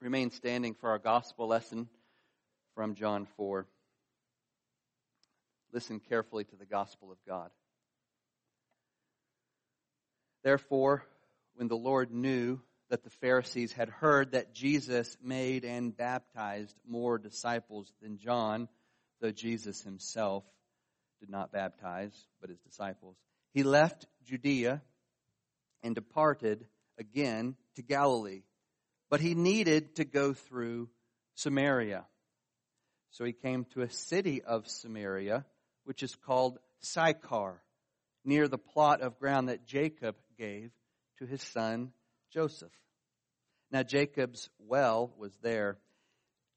remain standing for our gospel lesson from John 4. Listen carefully to the gospel of God. Therefore, when the Lord knew that the Pharisees had heard that Jesus made and baptized more disciples than John, though Jesus himself did not baptize, but his disciples, he left Judea and departed again to Galilee. But he needed to go through Samaria. So he came to a city of Samaria, which is called Sychar, near the plot of ground that Jacob gave to his son Joseph. Now Jacob's well was there.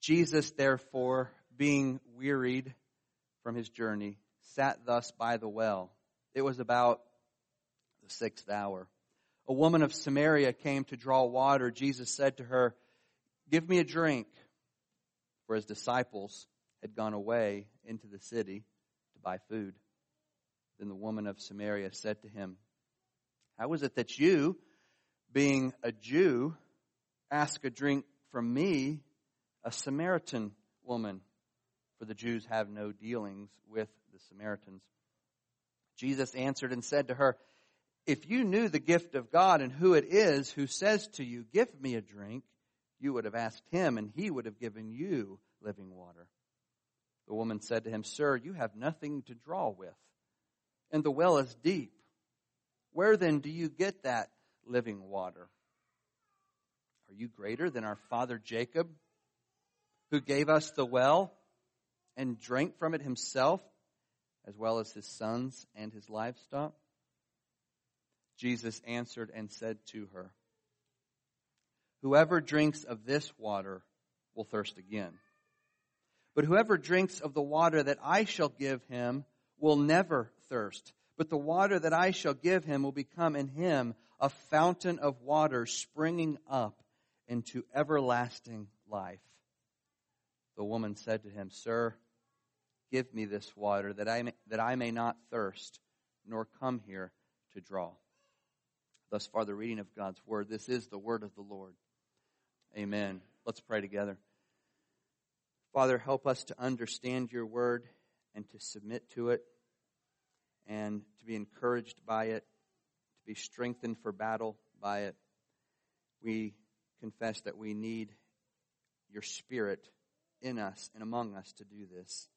Jesus, therefore, being wearied from his journey, sat thus by the well. It was about the sixth hour. A woman of Samaria came to draw water. Jesus said to her, Give me a drink. For his disciples had gone away into the city to buy food. Then the woman of Samaria said to him, How is it that you, being a Jew, ask a drink from me, a Samaritan woman? For the Jews have no dealings with the Samaritans. Jesus answered and said to her, If you knew the gift of God and who it is who says to you, Give me a drink, you would have asked him, and he would have given you living water. The woman said to him, Sir, you have nothing to draw with, and the well is deep. Where then do you get that living water? Are you greater than our father Jacob, who gave us the well and drank from it himself, as well as his sons and his livestock? Jesus answered and said to her, Whoever drinks of this water will thirst again. But whoever drinks of the water that I shall give him will never thirst. But the water that I shall give him will become in him a fountain of water springing up into everlasting life. The woman said to him, Sir, give me this water that I may, that I may not thirst, nor come here to draw. Thus far, the reading of God's word. This is the word of the Lord. Amen. Let's pray together. Father, help us to understand your word and to submit to it and to be encouraged by it, to be strengthened for battle by it. We confess that we need your spirit in us and among us to do this.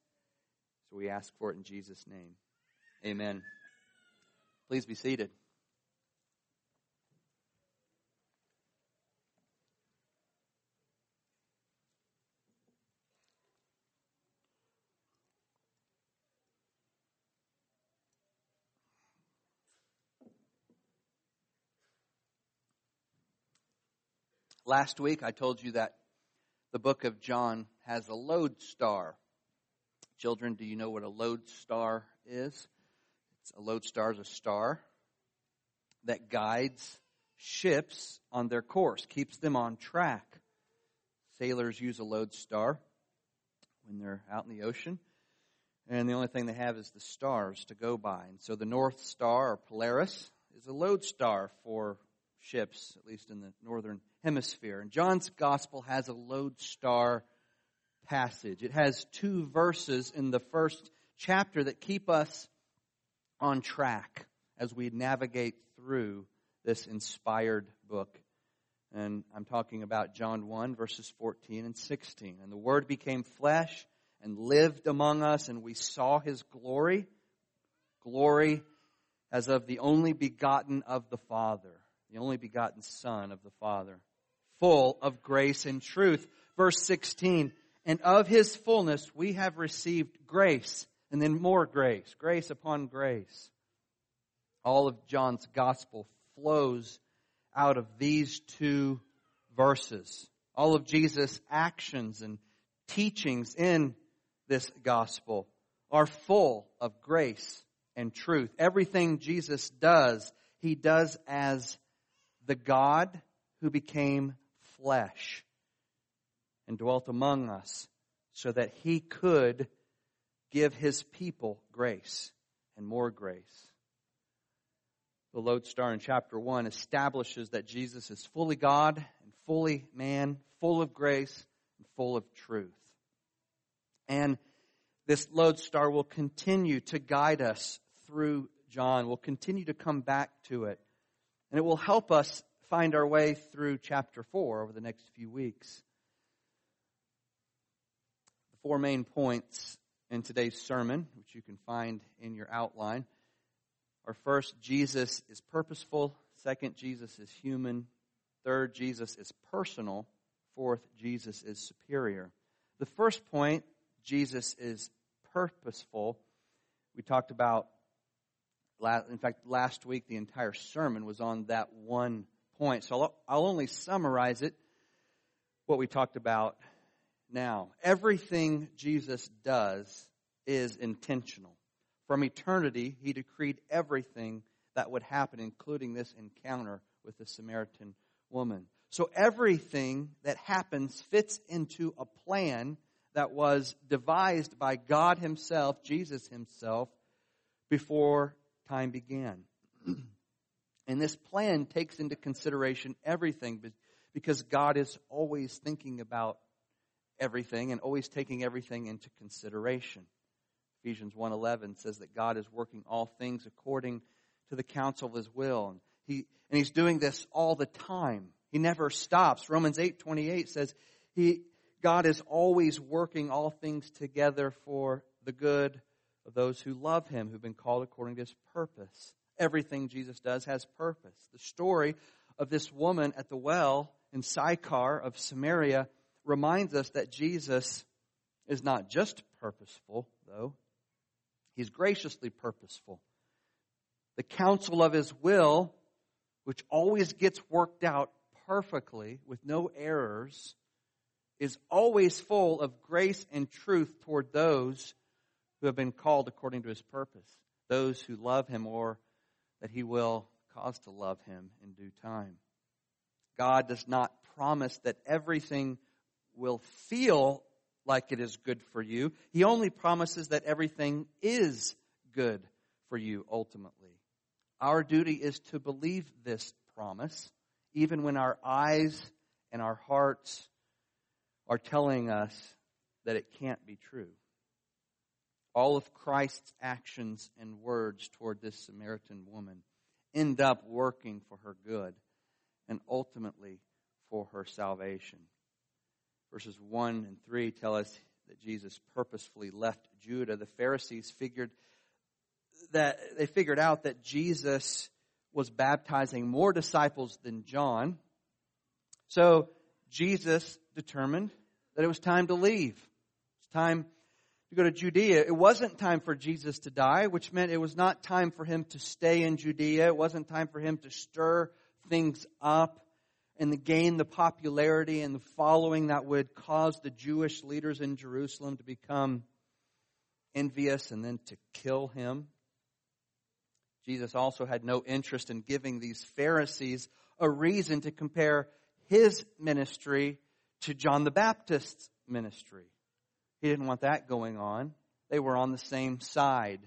So we ask for it in Jesus' name. Amen. Please be seated. Last week I told you that the book of John has a lodestar. Children, do you know what a lodestar is? It's a lodestar is a star that guides ships on their course, keeps them on track. Sailors use a lodestar when they're out in the ocean, and the only thing they have is the stars to go by. And so the North Star, or Polaris, is a lodestar for ships, at least in the northern hemisphere. And John's gospel has a lodestar passage. It has two verses in the first chapter that keep us on track as we navigate through this inspired book. And I'm talking about John 1, verses 14 and 16. And the Word became flesh and lived among us, and we saw His glory, glory as of the only begotten of the Father the only begotten Son of the Father, full of grace and truth. Verse 16, and of his fullness we have received grace, and then more grace, grace upon grace. All of John's gospel flows out of these two verses. All of Jesus' actions and teachings in this gospel are full of grace and truth. Everything Jesus does, he does as the God who became flesh and dwelt among us so that he could give his people grace and more grace. the lodestar in chapter 1 establishes that Jesus is fully God and fully man, full of grace and full of truth. And this lodestar will continue to guide us through John. We'll continue to come back to it. And it will help us find our way through chapter 4 over the next few weeks. The four main points in today's sermon, which you can find in your outline, are first, Jesus is purposeful. Second, Jesus is human. Third, Jesus is personal. Fourth, Jesus is superior. The first point, Jesus is purposeful. We talked about, in fact, last week the entire sermon was on that one point. So I'll only summarize it, what we talked about now. Everything Jesus does is intentional. From eternity, he decreed everything that would happen, including this encounter with the Samaritan woman. So everything that happens fits into a plan that was devised by God Himself, Jesus Himself, before time began. and this plan takes into consideration everything because God is always thinking about everything and always taking everything into consideration. Ephesians 1:11 says that God is working all things according to the counsel of his will and he and he's doing this all the time. He never stops. Romans 8:28 says he God is always working all things together for the good of those who love him who've been called according to his purpose. Everything Jesus does has purpose. The story of this woman at the well in Sychar of Samaria reminds us that Jesus is not just purposeful, though, He's graciously purposeful. The counsel of His will, which always gets worked out perfectly with no errors, is always full of grace and truth toward those who have been called according to His purpose, those who love Him or that He will cause to love Him in due time. God does not promise that everything will feel like it is good for you. He only promises that everything is good for you ultimately. Our duty is to believe this promise, even when our eyes and our hearts are telling us that it can't be true. All of Christ's actions and words toward this Samaritan woman end up working for her good and ultimately for her salvation verses 1 and 3 tell us that Jesus purposefully left Judah. The Pharisees figured that they figured out that Jesus was baptizing more disciples than John. So Jesus determined that it was time to leave. It's time to go to Judea. It wasn't time for Jesus to die, which meant it was not time for him to stay in Judea. It wasn't time for him to stir things up and gain the popularity and the following that would cause the Jewish leaders in Jerusalem to become envious and then to kill him. Jesus also had no interest in giving these Pharisees a reason to compare his ministry to John the Baptist's ministry. He didn't want that going on. They were on the same side.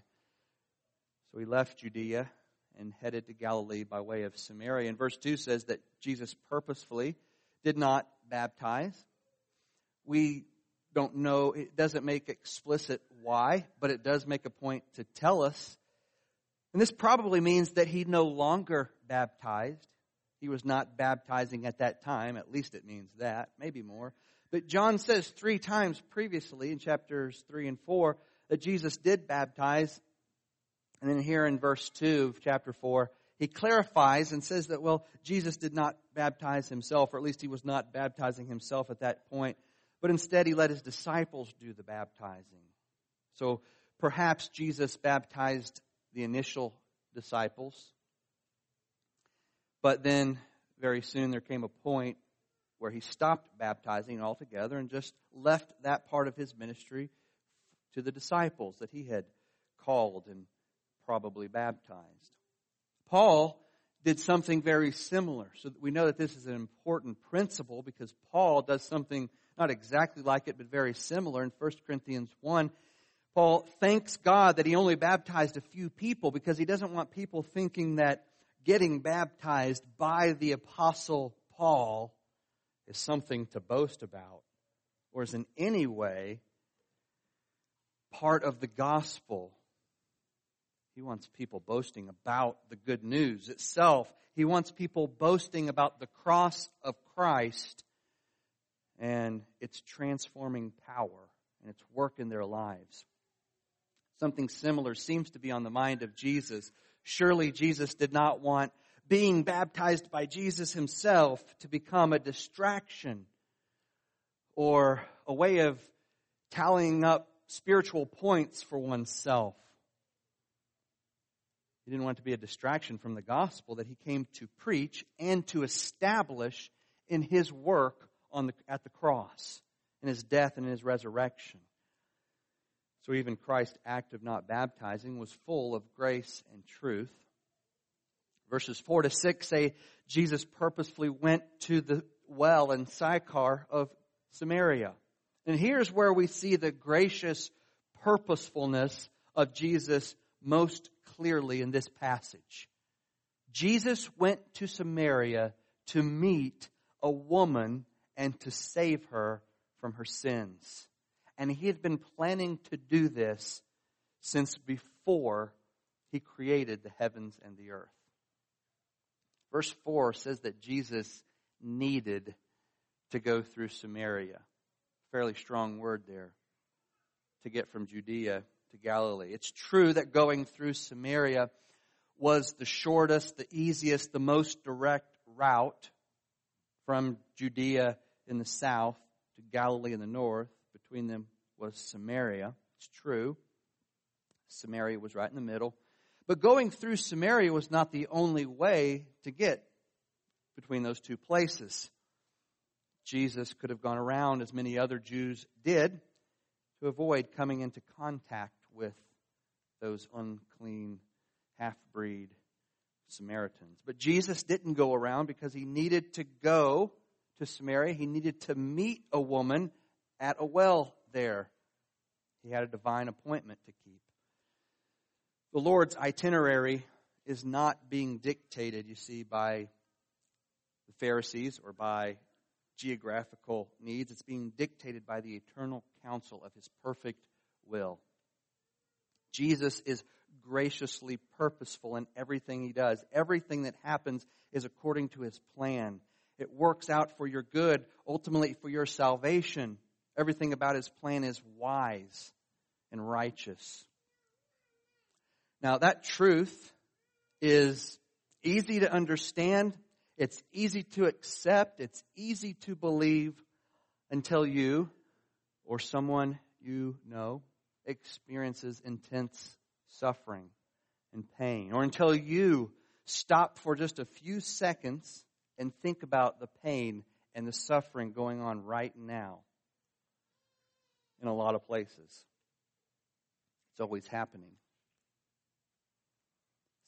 So he left Judea and headed to Galilee by way of Samaria. And verse 2 says that Jesus purposefully did not baptize. We don't know, it doesn't make explicit why, but it does make a point to tell us. And this probably means that he no longer baptized. He was not baptizing at that time. At least it means that, maybe more. But John says three times previously in chapters 3 and 4 that Jesus did baptize and then here in verse 2 of chapter 4, he clarifies and says that, well, Jesus did not baptize himself, or at least he was not baptizing himself at that point, but instead he let his disciples do the baptizing. So perhaps Jesus baptized the initial disciples, but then very soon there came a point where he stopped baptizing altogether and just left that part of his ministry to the disciples that he had called and probably baptized. Paul did something very similar. So we know that this is an important principle because Paul does something not exactly like it, but very similar in 1 Corinthians 1. Paul thanks God that he only baptized a few people because he doesn't want people thinking that getting baptized by the Apostle Paul is something to boast about or is in any way part of the gospel. He wants people boasting about the good news itself. He wants people boasting about the cross of Christ and its transforming power and its work in their lives. Something similar seems to be on the mind of Jesus. Surely Jesus did not want being baptized by Jesus himself to become a distraction or a way of tallying up spiritual points for oneself. He didn't want to be a distraction from the gospel that he came to preach and to establish in his work on the, at the cross, in his death and in his resurrection. So even Christ's act of not baptizing was full of grace and truth. Verses 4 to 6 say Jesus purposefully went to the well in Sychar of Samaria. And here's where we see the gracious purposefulness of Jesus most clearly in this passage. Jesus went to Samaria to meet a woman and to save her from her sins. And he had been planning to do this since before he created the heavens and the earth. Verse 4 says that Jesus needed to go through Samaria. Fairly strong word there. To get from Judea to Galilee. It's true that going through Samaria was the shortest, the easiest, the most direct route from Judea in the south to Galilee in the north. Between them was Samaria. It's true. Samaria was right in the middle. But going through Samaria was not the only way to get between those two places. Jesus could have gone around, as many other Jews did, to avoid coming into contact with those unclean half breed Samaritans. But Jesus didn't go around because he needed to go to Samaria. He needed to meet a woman at a well there. He had a divine appointment to keep. The Lord's itinerary is not being dictated, you see, by the Pharisees or by geographical needs. It's being dictated by the eternal counsel of his perfect will. Jesus is graciously purposeful in everything he does. Everything that happens is according to his plan. It works out for your good, ultimately for your salvation. Everything about his plan is wise and righteous. Now, that truth is easy to understand, it's easy to accept, it's easy to believe until you or someone you know experiences intense suffering and pain, or until you stop for just a few seconds and think about the pain and the suffering going on right now in a lot of places. It's always happening.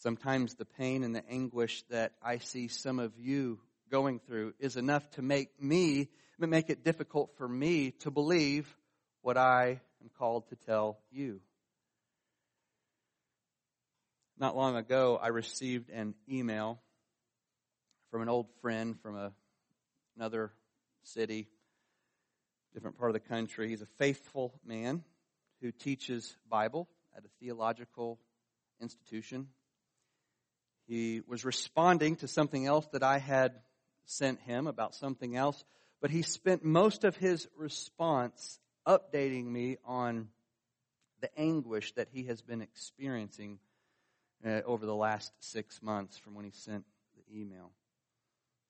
Sometimes the pain and the anguish that I see some of you going through is enough to make me, make it difficult for me to believe what I am called to tell you. Not long ago, I received an email from an old friend from a, another city, different part of the country. He's a faithful man who teaches Bible at a theological institution he was responding to something else that I had sent him about something else, but he spent most of his response updating me on the anguish that he has been experiencing uh, over the last six months from when he sent the email.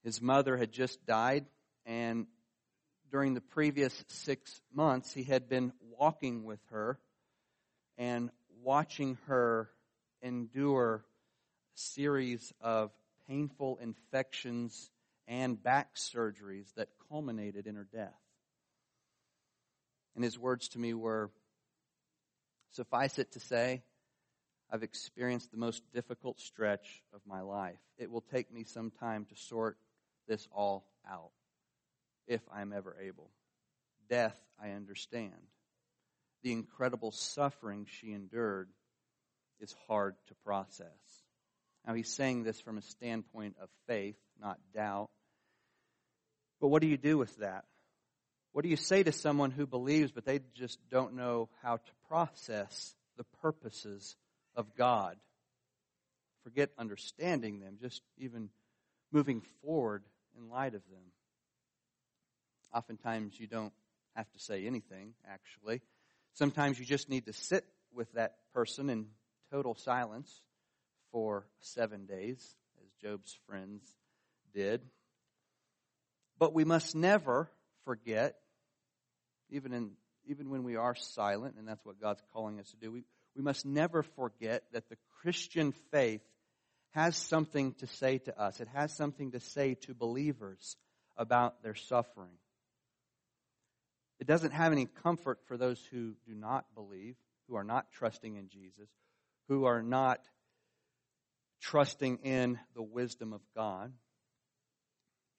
His mother had just died, and during the previous six months, he had been walking with her and watching her endure series of painful infections and back surgeries that culminated in her death. And his words to me were Suffice it to say, I've experienced the most difficult stretch of my life. It will take me some time to sort this all out, if I'm ever able. Death, I understand. The incredible suffering she endured is hard to process. Now, he's saying this from a standpoint of faith, not doubt. But what do you do with that? What do you say to someone who believes, but they just don't know how to process the purposes of God? Forget understanding them, just even moving forward in light of them. Oftentimes, you don't have to say anything, actually. Sometimes you just need to sit with that person in total silence for seven days, as Job's friends did. But we must never forget, even in even when we are silent, and that's what God's calling us to do, we, we must never forget that the Christian faith has something to say to us. It has something to say to believers about their suffering. It doesn't have any comfort for those who do not believe, who are not trusting in Jesus, who are not trusting in the wisdom of God.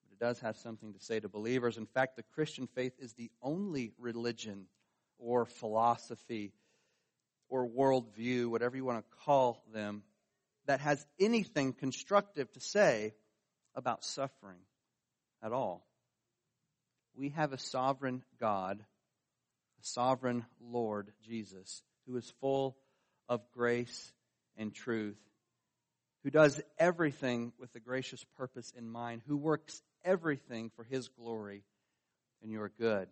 But it does have something to say to believers. In fact, the Christian faith is the only religion or philosophy or worldview, whatever you want to call them, that has anything constructive to say about suffering at all. We have a sovereign God, a sovereign Lord Jesus, who is full of grace and truth, who does everything with a gracious purpose in mind, who works everything for his glory and your good.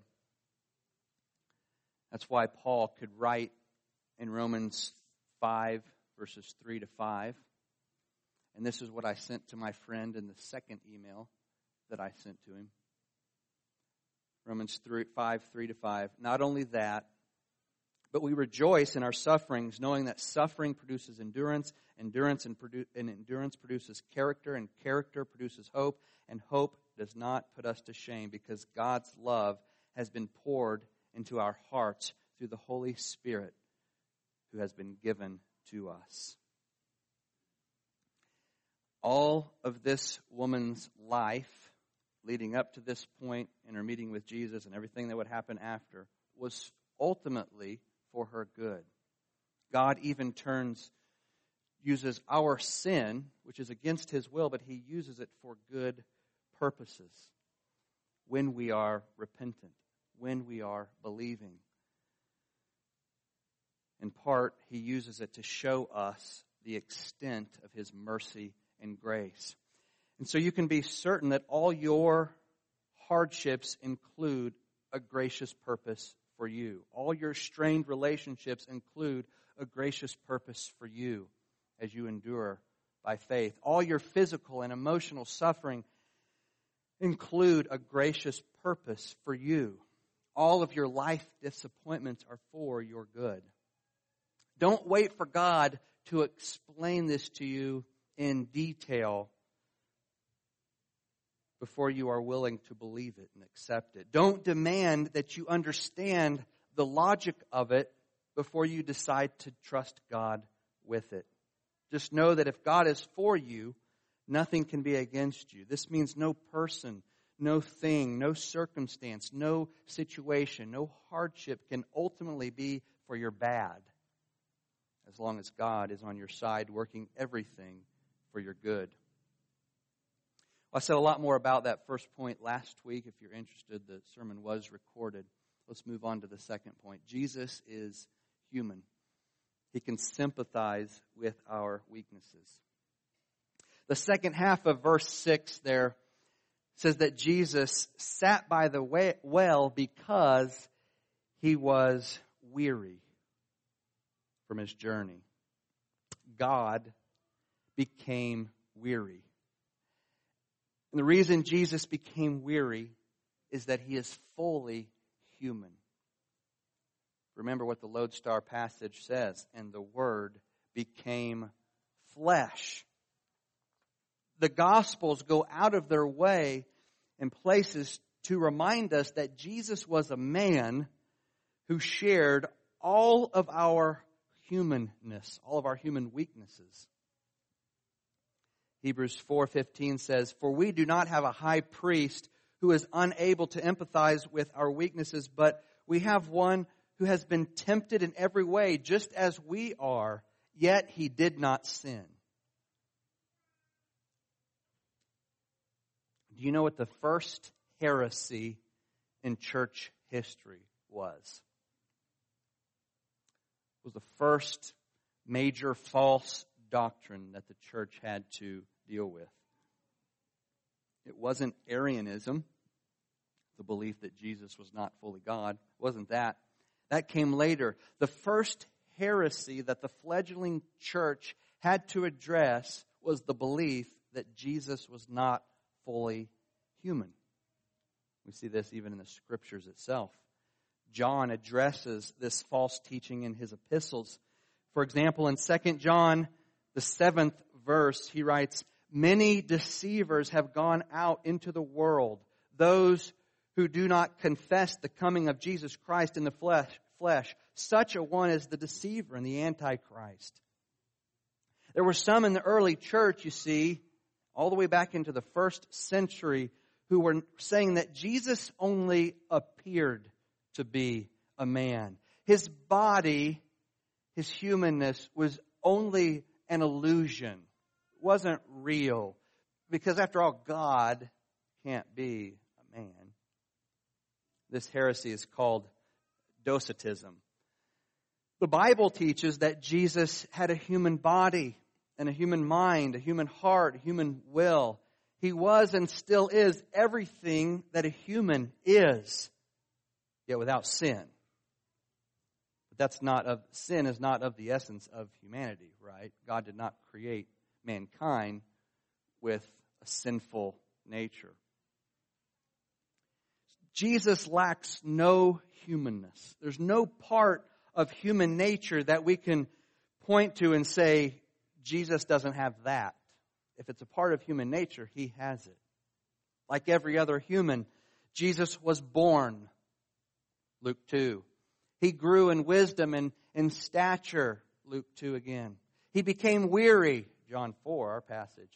That's why Paul could write in Romans 5, verses 3 to 5. And this is what I sent to my friend in the second email that I sent to him. Romans 3, 5, 3 to 5. Not only that, but we rejoice in our sufferings, knowing that suffering produces endurance, endurance and, produ- and endurance produces character, and character produces hope, and hope does not put us to shame because God's love has been poured into our hearts through the Holy Spirit who has been given to us. All of this woman's life leading up to this point in her meeting with Jesus and everything that would happen after was ultimately for her good. God even turns, uses our sin, which is against his will, but he uses it for good purposes when we are repentant, when we are believing. In part, he uses it to show us the extent of his mercy and grace. And so you can be certain that all your hardships include a gracious purpose for you. All your strained relationships include a gracious purpose for you as you endure by faith. All your physical and emotional suffering include a gracious purpose for you. All of your life disappointments are for your good. Don't wait for God to explain this to you in detail before you are willing to believe it and accept it. Don't demand that you understand the logic of it before you decide to trust God with it. Just know that if God is for you, nothing can be against you. This means no person, no thing, no circumstance, no situation, no hardship can ultimately be for your bad as long as God is on your side working everything for your good. I said a lot more about that first point last week. If you're interested, the sermon was recorded. Let's move on to the second point. Jesus is human. He can sympathize with our weaknesses. The second half of verse 6 there says that Jesus sat by the well because he was weary from his journey. God became weary. And the reason Jesus became weary is that he is fully human. Remember what the Lodestar passage says, and the Word became flesh. The Gospels go out of their way in places to remind us that Jesus was a man who shared all of our humanness, all of our human weaknesses. Hebrews 4:15 says, "For we do not have a high priest who is unable to empathize with our weaknesses, but we have one who has been tempted in every way just as we are, yet he did not sin." Do you know what the first heresy in church history was? It was the first major false doctrine that the church had to deal with. It wasn't Arianism, the belief that Jesus was not fully God. It wasn't that. That came later. The first heresy that the fledgling church had to address was the belief that Jesus was not fully human. We see this even in the scriptures itself. John addresses this false teaching in his epistles. For example, in 2 John, the seventh verse, he writes, Many deceivers have gone out into the world, those who do not confess the coming of Jesus Christ in the flesh. flesh. Such a one is the deceiver and the antichrist. There were some in the early church, you see, all the way back into the first century, who were saying that Jesus only appeared to be a man. His body, his humanness was only an illusion. It wasn't real. Because after all, God can't be a man. This heresy is called Docetism. The Bible teaches that Jesus had a human body and a human mind, a human heart, a human will. He was and still is everything that a human is yet without sin. That's not of, sin is not of the essence of humanity, right? God did not create mankind with a sinful nature. Jesus lacks no humanness. There's no part of human nature that we can point to and say, Jesus doesn't have that. If it's a part of human nature, he has it. Like every other human, Jesus was born Luke 2. He grew in wisdom and in stature, Luke 2 again. He became weary, John 4, our passage.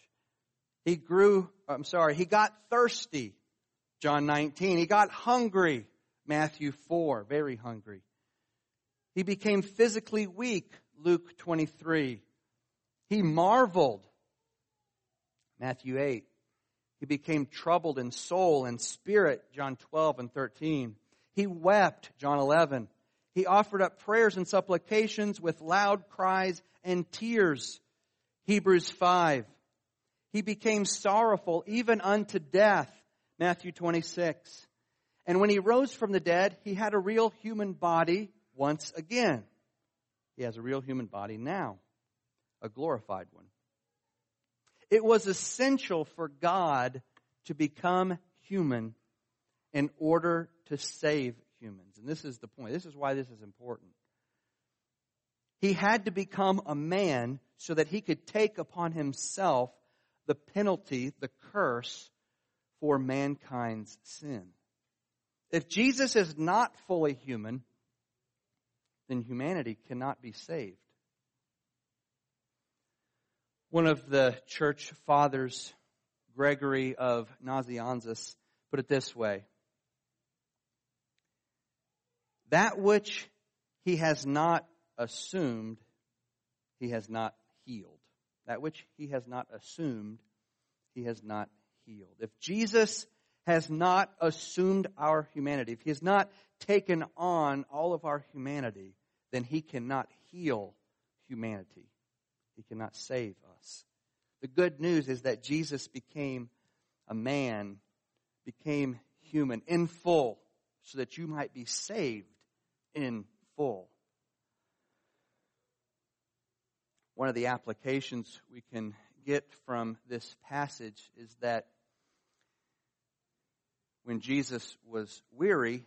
He grew, I'm sorry, he got thirsty, John 19. He got hungry, Matthew 4, very hungry. He became physically weak, Luke 23. He marveled, Matthew 8. He became troubled in soul and spirit, John 12 and 13. He wept, John 11. He offered up prayers and supplications with loud cries and tears, Hebrews 5. He became sorrowful even unto death, Matthew 26. And when he rose from the dead, he had a real human body once again. He has a real human body now, a glorified one. It was essential for God to become human in order to save humans. And this is the point. This is why this is important. He had to become a man so that he could take upon himself the penalty, the curse for mankind's sin. If Jesus is not fully human, then humanity cannot be saved. One of the church fathers, Gregory of Nazianzus, put it this way that which he has not assumed, he has not healed. That which he has not assumed, he has not healed. If Jesus has not assumed our humanity, if he has not taken on all of our humanity, then he cannot heal humanity. He cannot save us. The good news is that Jesus became a man, became human in full, so that you might be saved in full. One of the applications we can get from this passage is that when Jesus was weary,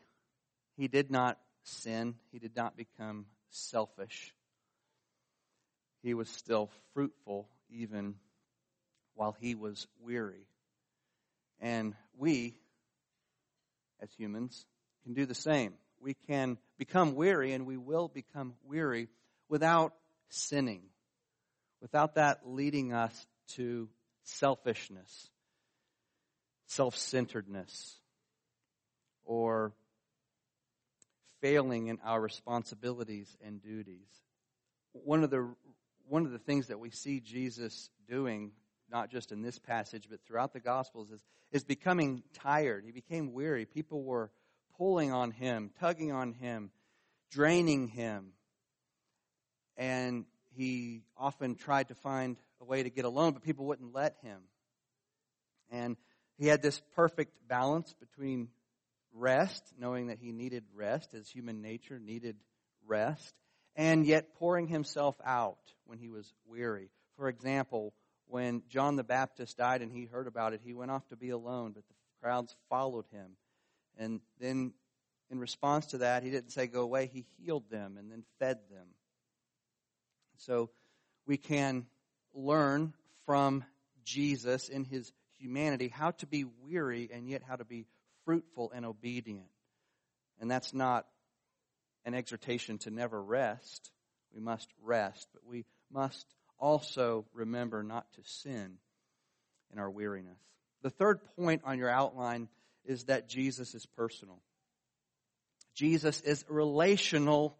he did not sin, he did not become selfish. He was still fruitful even while he was weary. And we, as humans, can do the same we can become weary, and we will become weary without sinning, without that leading us to selfishness, self centeredness, or failing in our responsibilities and duties. One of the one of the things that we see Jesus doing not just in this passage, but throughout the Gospels, is, is becoming tired. He became weary. People were pulling on him, tugging on him, draining him. And he often tried to find a way to get alone, but people wouldn't let him. And he had this perfect balance between rest, knowing that he needed rest, as human nature needed rest, and yet pouring himself out when he was weary. For example, when John the Baptist died and he heard about it, he went off to be alone, but the crowds followed him. And then, in response to that, he didn't say, Go away. He healed them and then fed them. So we can learn from Jesus in his humanity how to be weary and yet how to be fruitful and obedient. And that's not an exhortation to never rest. We must rest, but we must also remember not to sin in our weariness. The third point on your outline is that Jesus is personal. Jesus is a relational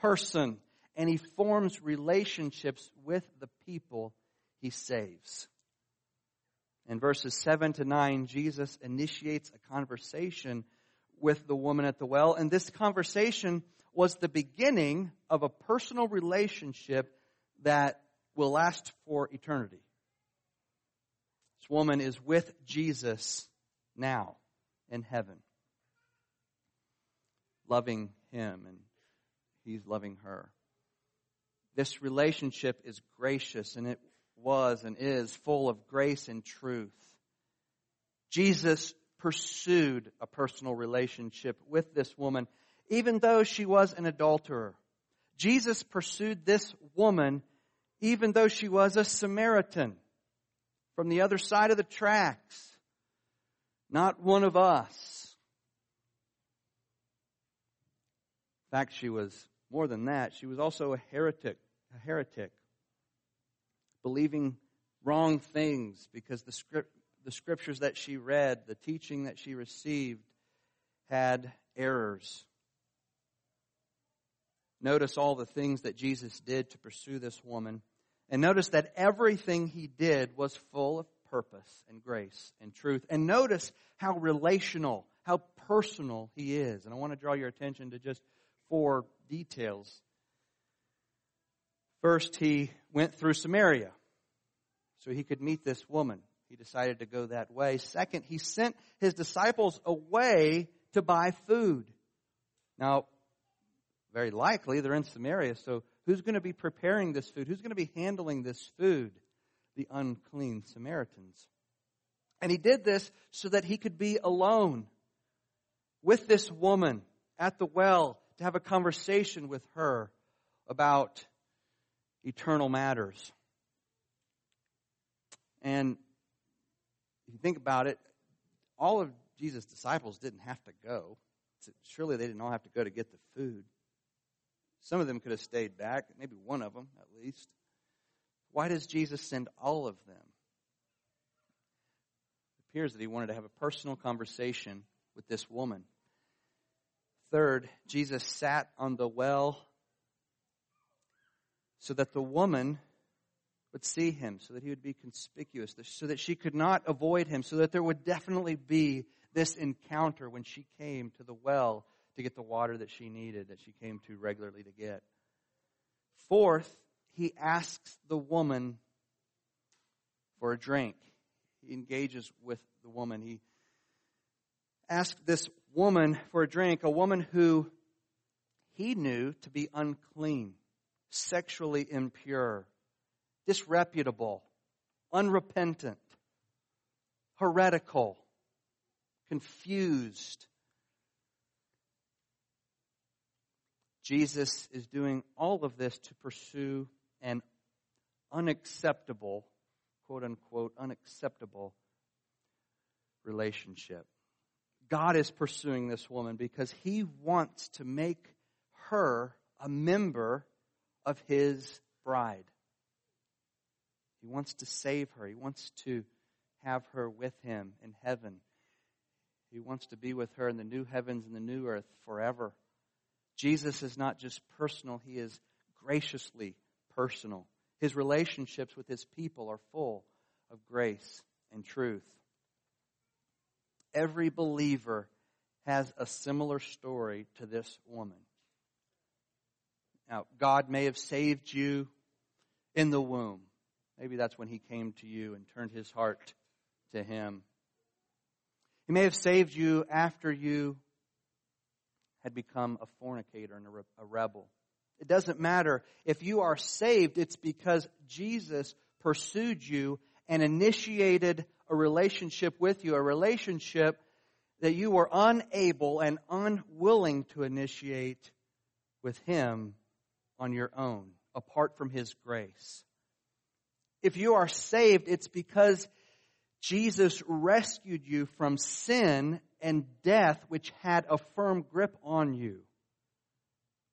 person, and he forms relationships with the people he saves. In verses 7 to 9, Jesus initiates a conversation with the woman at the well, and this conversation was the beginning of a personal relationship that will last for eternity. This woman is with Jesus now in heaven, loving him, and he's loving her. This relationship is gracious, and it was and is full of grace and truth. Jesus pursued a personal relationship with this woman, even though she was an adulterer. Jesus pursued this woman even though she was a Samaritan from the other side of the tracks, not one of us. In fact, she was more than that. She was also a heretic, a heretic, believing wrong things because the script, the scriptures that she read, the teaching that she received had errors. Notice all the things that Jesus did to pursue this woman. And notice that everything he did was full of purpose and grace and truth. And notice how relational, how personal he is. And I want to draw your attention to just four details. First, he went through Samaria so he could meet this woman. He decided to go that way. Second, he sent his disciples away to buy food. Now, very likely they're in Samaria, so Who's going to be preparing this food? Who's going to be handling this food? The unclean Samaritans. And he did this so that he could be alone with this woman at the well to have a conversation with her about eternal matters. And if you think about it, all of Jesus' disciples didn't have to go. Surely they didn't all have to go to get the food. Some of them could have stayed back, maybe one of them at least. Why does Jesus send all of them? It appears that he wanted to have a personal conversation with this woman. Third, Jesus sat on the well so that the woman would see him, so that he would be conspicuous, so that she could not avoid him, so that there would definitely be this encounter when she came to the well to get the water that she needed, that she came to regularly to get. Fourth, he asks the woman for a drink. He engages with the woman. He asks this woman for a drink, a woman who he knew to be unclean, sexually impure, disreputable, unrepentant, heretical, confused, Jesus is doing all of this to pursue an unacceptable, quote unquote, unacceptable relationship. God is pursuing this woman because he wants to make her a member of his bride. He wants to save her. He wants to have her with him in heaven. He wants to be with her in the new heavens and the new earth forever. Jesus is not just personal, he is graciously personal. His relationships with his people are full of grace and truth. Every believer has a similar story to this woman. Now, God may have saved you in the womb. Maybe that's when He came to you and turned His heart to Him. He may have saved you after you had become a fornicator and a rebel. It doesn't matter. If you are saved, it's because Jesus pursued you and initiated a relationship with you, a relationship that you were unable and unwilling to initiate with Him on your own, apart from His grace. If you are saved, it's because Jesus rescued you from sin and death, which had a firm grip on you.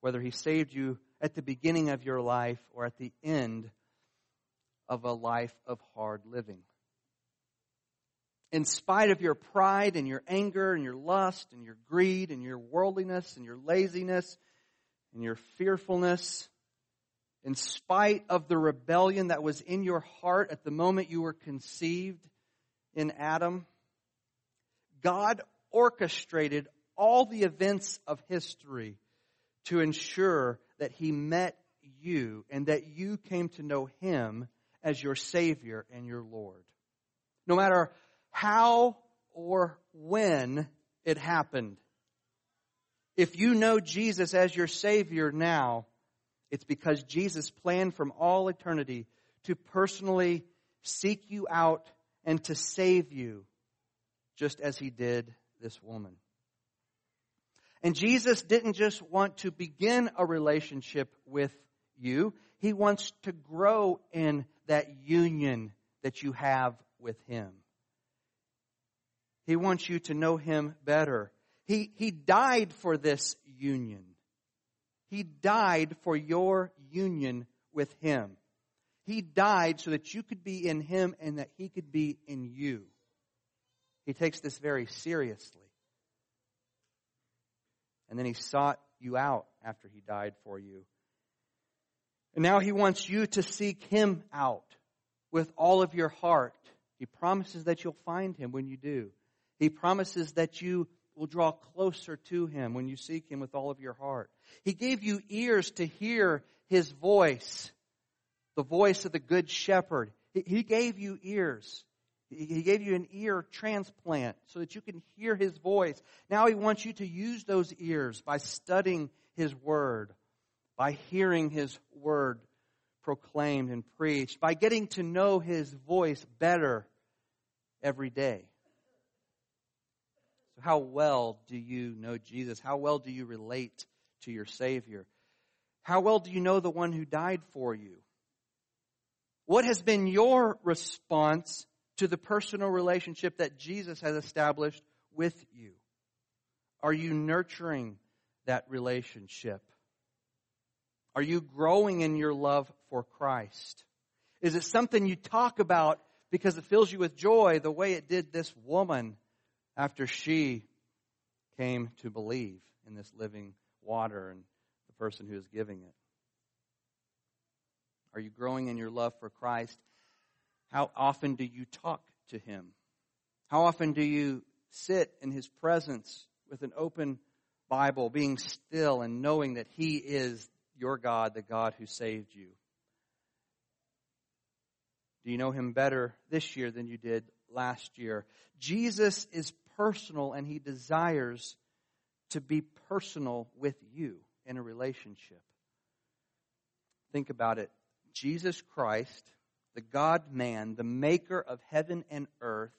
Whether He saved you at the beginning of your life or at the end of a life of hard living. In spite of your pride and your anger and your lust and your greed and your worldliness and your laziness and your fearfulness, in spite of the rebellion that was in your heart at the moment you were conceived in Adam, God orchestrated all the events of history to ensure that He met you and that you came to know Him as your Savior and your Lord. No matter how or when it happened. If you know Jesus as your Savior now, it's because Jesus planned from all eternity to personally seek you out and to save you, just as he did this woman. And Jesus didn't just want to begin a relationship with you, he wants to grow in that union that you have with him. He wants you to know him better. He, he died for this union. He died for your union with Him. He died so that you could be in Him and that He could be in you. He takes this very seriously. And then He sought you out after He died for you. And now He wants you to seek Him out with all of your heart. He promises that you'll find Him when you do. He promises that you will draw closer to Him when you seek Him with all of your heart. He gave you ears to hear His voice, the voice of the Good Shepherd. He gave you ears. He gave you an ear transplant so that you can hear His voice. Now He wants you to use those ears by studying His Word, by hearing His Word proclaimed and preached, by getting to know His voice better every day. So, how well do you know Jesus? How well do you relate to your Savior? How well do you know the one who died for you? What has been your response to the personal relationship that Jesus has established with you? Are you nurturing that relationship? Are you growing in your love for Christ? Is it something you talk about because it fills you with joy the way it did this woman after she came to believe in this living water and the person who is giving it? Are you growing in your love for Christ? How often do you talk to Him? How often do you sit in His presence with an open Bible, being still and knowing that He is your God, the God who saved you? Do you know Him better this year than you did last year? Jesus is personal and he desires to be personal with you in a relationship. Think about it. Jesus Christ, the God man, the maker of heaven and earth,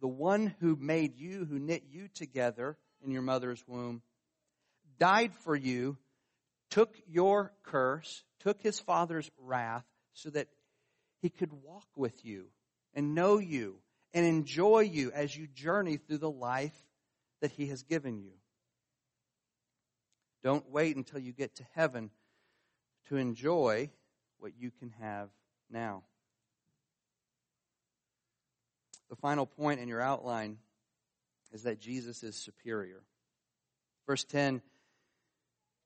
the one who made you, who knit you together in your mother's womb, died for you, took your curse, took his father's wrath, so that he could walk with you and know you and enjoy you as you journey through the life that He has given you. Don't wait until you get to heaven to enjoy what you can have now. The final point in your outline is that Jesus is superior. Verse 10,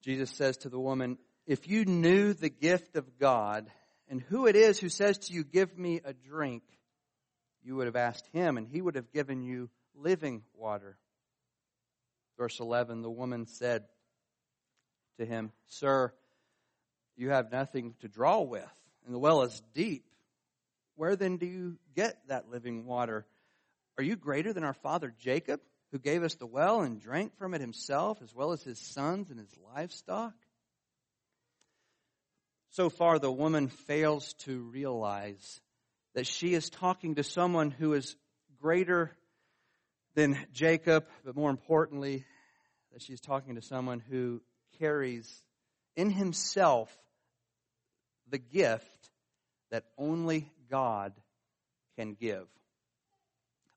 Jesus says to the woman, If you knew the gift of God and who it is who says to you, Give me a drink, you would have asked him, and he would have given you living water. Verse 11 The woman said to him, Sir, you have nothing to draw with, and the well is deep. Where then do you get that living water? Are you greater than our father Jacob, who gave us the well and drank from it himself, as well as his sons and his livestock? So far, the woman fails to realize that she is talking to someone who is greater than Jacob, but more importantly, that she's talking to someone who carries in himself the gift that only God can give.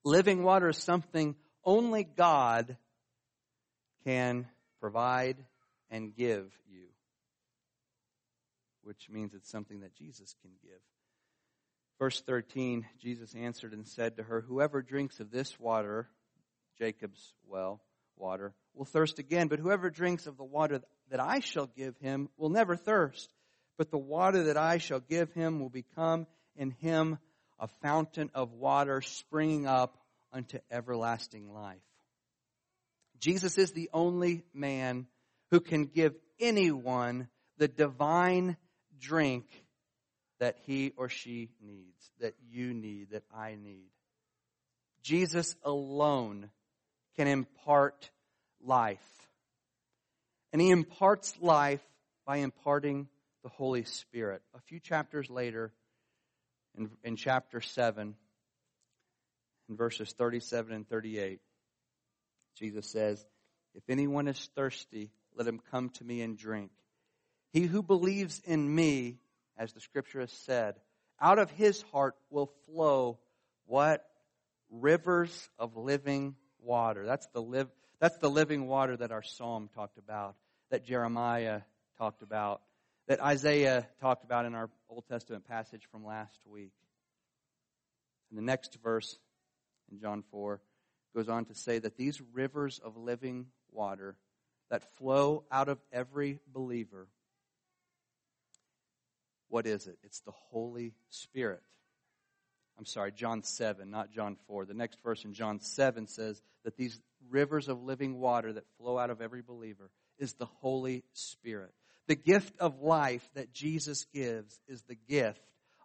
Living water is something only God can provide and give you, which means it's something that Jesus can give. Verse 13, Jesus answered and said to her, Whoever drinks of this water, Jacob's well, water, will thirst again, but whoever drinks of the water that I shall give him will never thirst. But the water that I shall give him will become in him a fountain of water springing up unto everlasting life. Jesus is the only man who can give anyone the divine drink that he or she needs, that you need, that I need. Jesus alone can impart life. And he imparts life by imparting the Holy Spirit. A few chapters later, in, in chapter 7, in verses 37 and 38, Jesus says, If anyone is thirsty, let him come to me and drink. He who believes in me, as the scripture has said, out of his heart will flow what? Rivers of living water. That's the live, that's the living water that our psalm talked about, that Jeremiah talked about, that Isaiah talked about in our Old Testament passage from last week. And the next verse in John 4 goes on to say that these rivers of living water that flow out of every believer what is it? It's the Holy Spirit. I'm sorry, John 7, not John 4. The next verse in John 7 says that these rivers of living water that flow out of every believer is the Holy Spirit. The gift of life that Jesus gives is the gift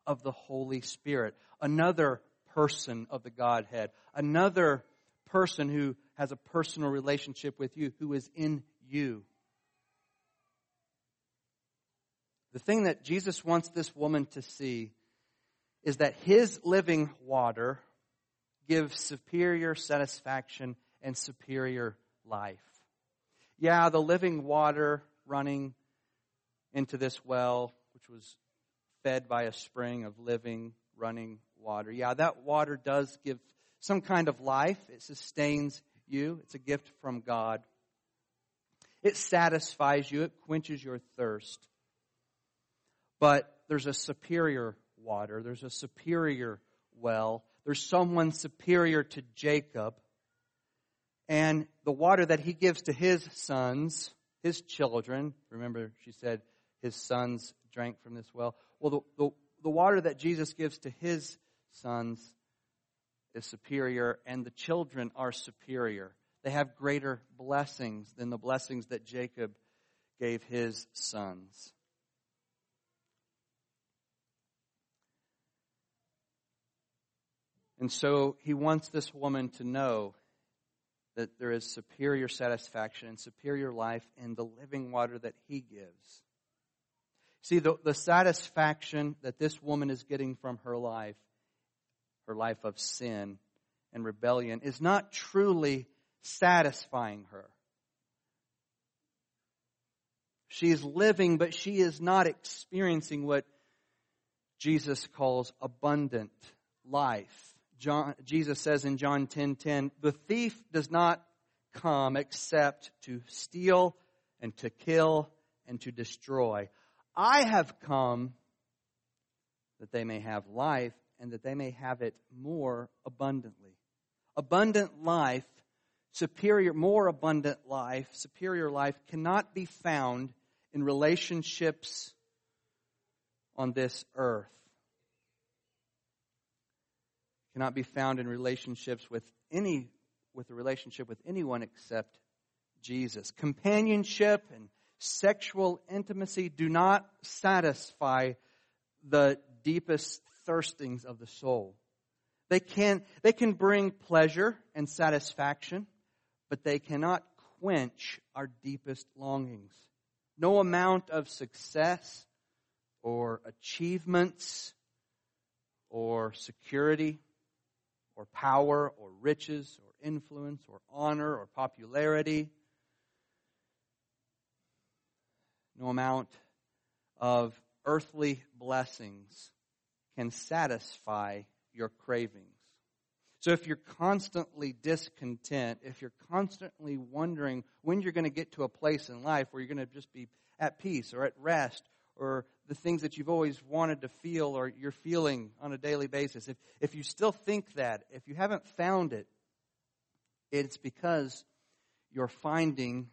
of the Holy Spirit. Another person of the Godhead. Another person who has a personal relationship with you, who is in you. The thing that Jesus wants this woman to see is that his living water gives superior satisfaction and superior life. Yeah, the living water running into this well, which was fed by a spring of living, running water. Yeah, that water does give some kind of life. It sustains you. It's a gift from God. It satisfies you. It quenches your thirst. But there's a superior water. There's a superior well. There's someone superior to Jacob. And the water that he gives to his sons, his children, remember she said his sons drank from this well. Well, the, the, the water that Jesus gives to his sons is superior, and the children are superior. They have greater blessings than the blessings that Jacob gave his sons. And so he wants this woman to know that there is superior satisfaction and superior life in the living water that he gives. See, the, the satisfaction that this woman is getting from her life, her life of sin and rebellion, is not truly satisfying her. She is living, but she is not experiencing what Jesus calls abundant life. John, Jesus says in John 10:10, 10, 10, "The thief does not come except to steal and to kill and to destroy. I have come that they may have life and that they may have it more abundantly." Abundant life, superior, more abundant life, superior life cannot be found in relationships on this earth cannot be found in relationships with any with a relationship with anyone except Jesus. Companionship and sexual intimacy do not satisfy the deepest thirstings of the soul. They can, they can bring pleasure and satisfaction, but they cannot quench our deepest longings. No amount of success or achievements or security or power or riches or influence or honor or popularity. No amount of earthly blessings can satisfy your cravings. So if you're constantly discontent, if you're constantly wondering when you're going to get to a place in life where you're going to just be at peace or at rest or the things that you've always wanted to feel or you're feeling on a daily basis, if, if you still think that, if you haven't found it, it's because you're finding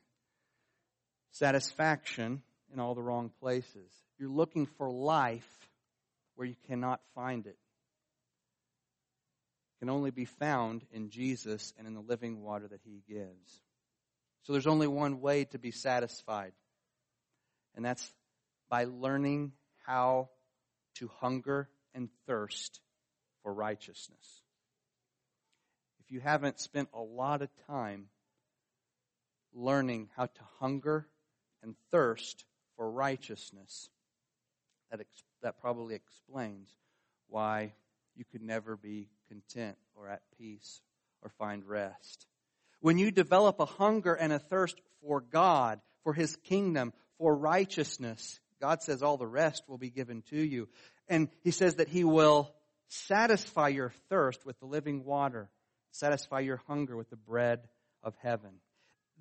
satisfaction in all the wrong places. You're looking for life where you cannot find it. It can only be found in Jesus and in the living water that he gives. So there's only one way to be satisfied, and that's by learning how to hunger and thirst for righteousness. If you haven't spent a lot of time learning how to hunger and thirst for righteousness, that, ex- that probably explains why you could never be content or at peace or find rest. When you develop a hunger and a thirst for God, for His kingdom, for righteousness, God says all the rest will be given to you. And He says that He will satisfy your thirst with the living water, satisfy your hunger with the bread of heaven.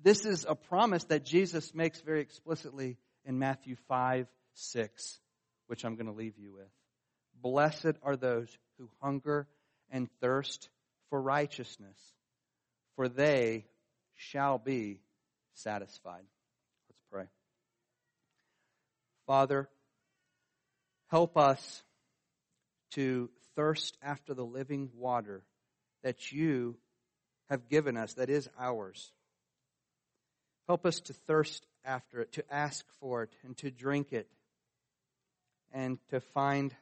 This is a promise that Jesus makes very explicitly in Matthew 5 6, which I'm going to leave you with. Blessed are those who hunger and thirst for righteousness, for they shall be satisfied. Let's pray. Father, help us to thirst after the living water that you have given us, that is ours. Help us to thirst after it, to ask for it, and to drink it, and to find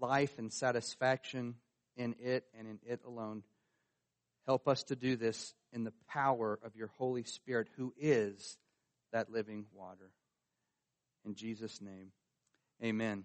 life and satisfaction in it and in it alone. Help us to do this in the power of your Holy Spirit, who is that living water. In Jesus' name, amen.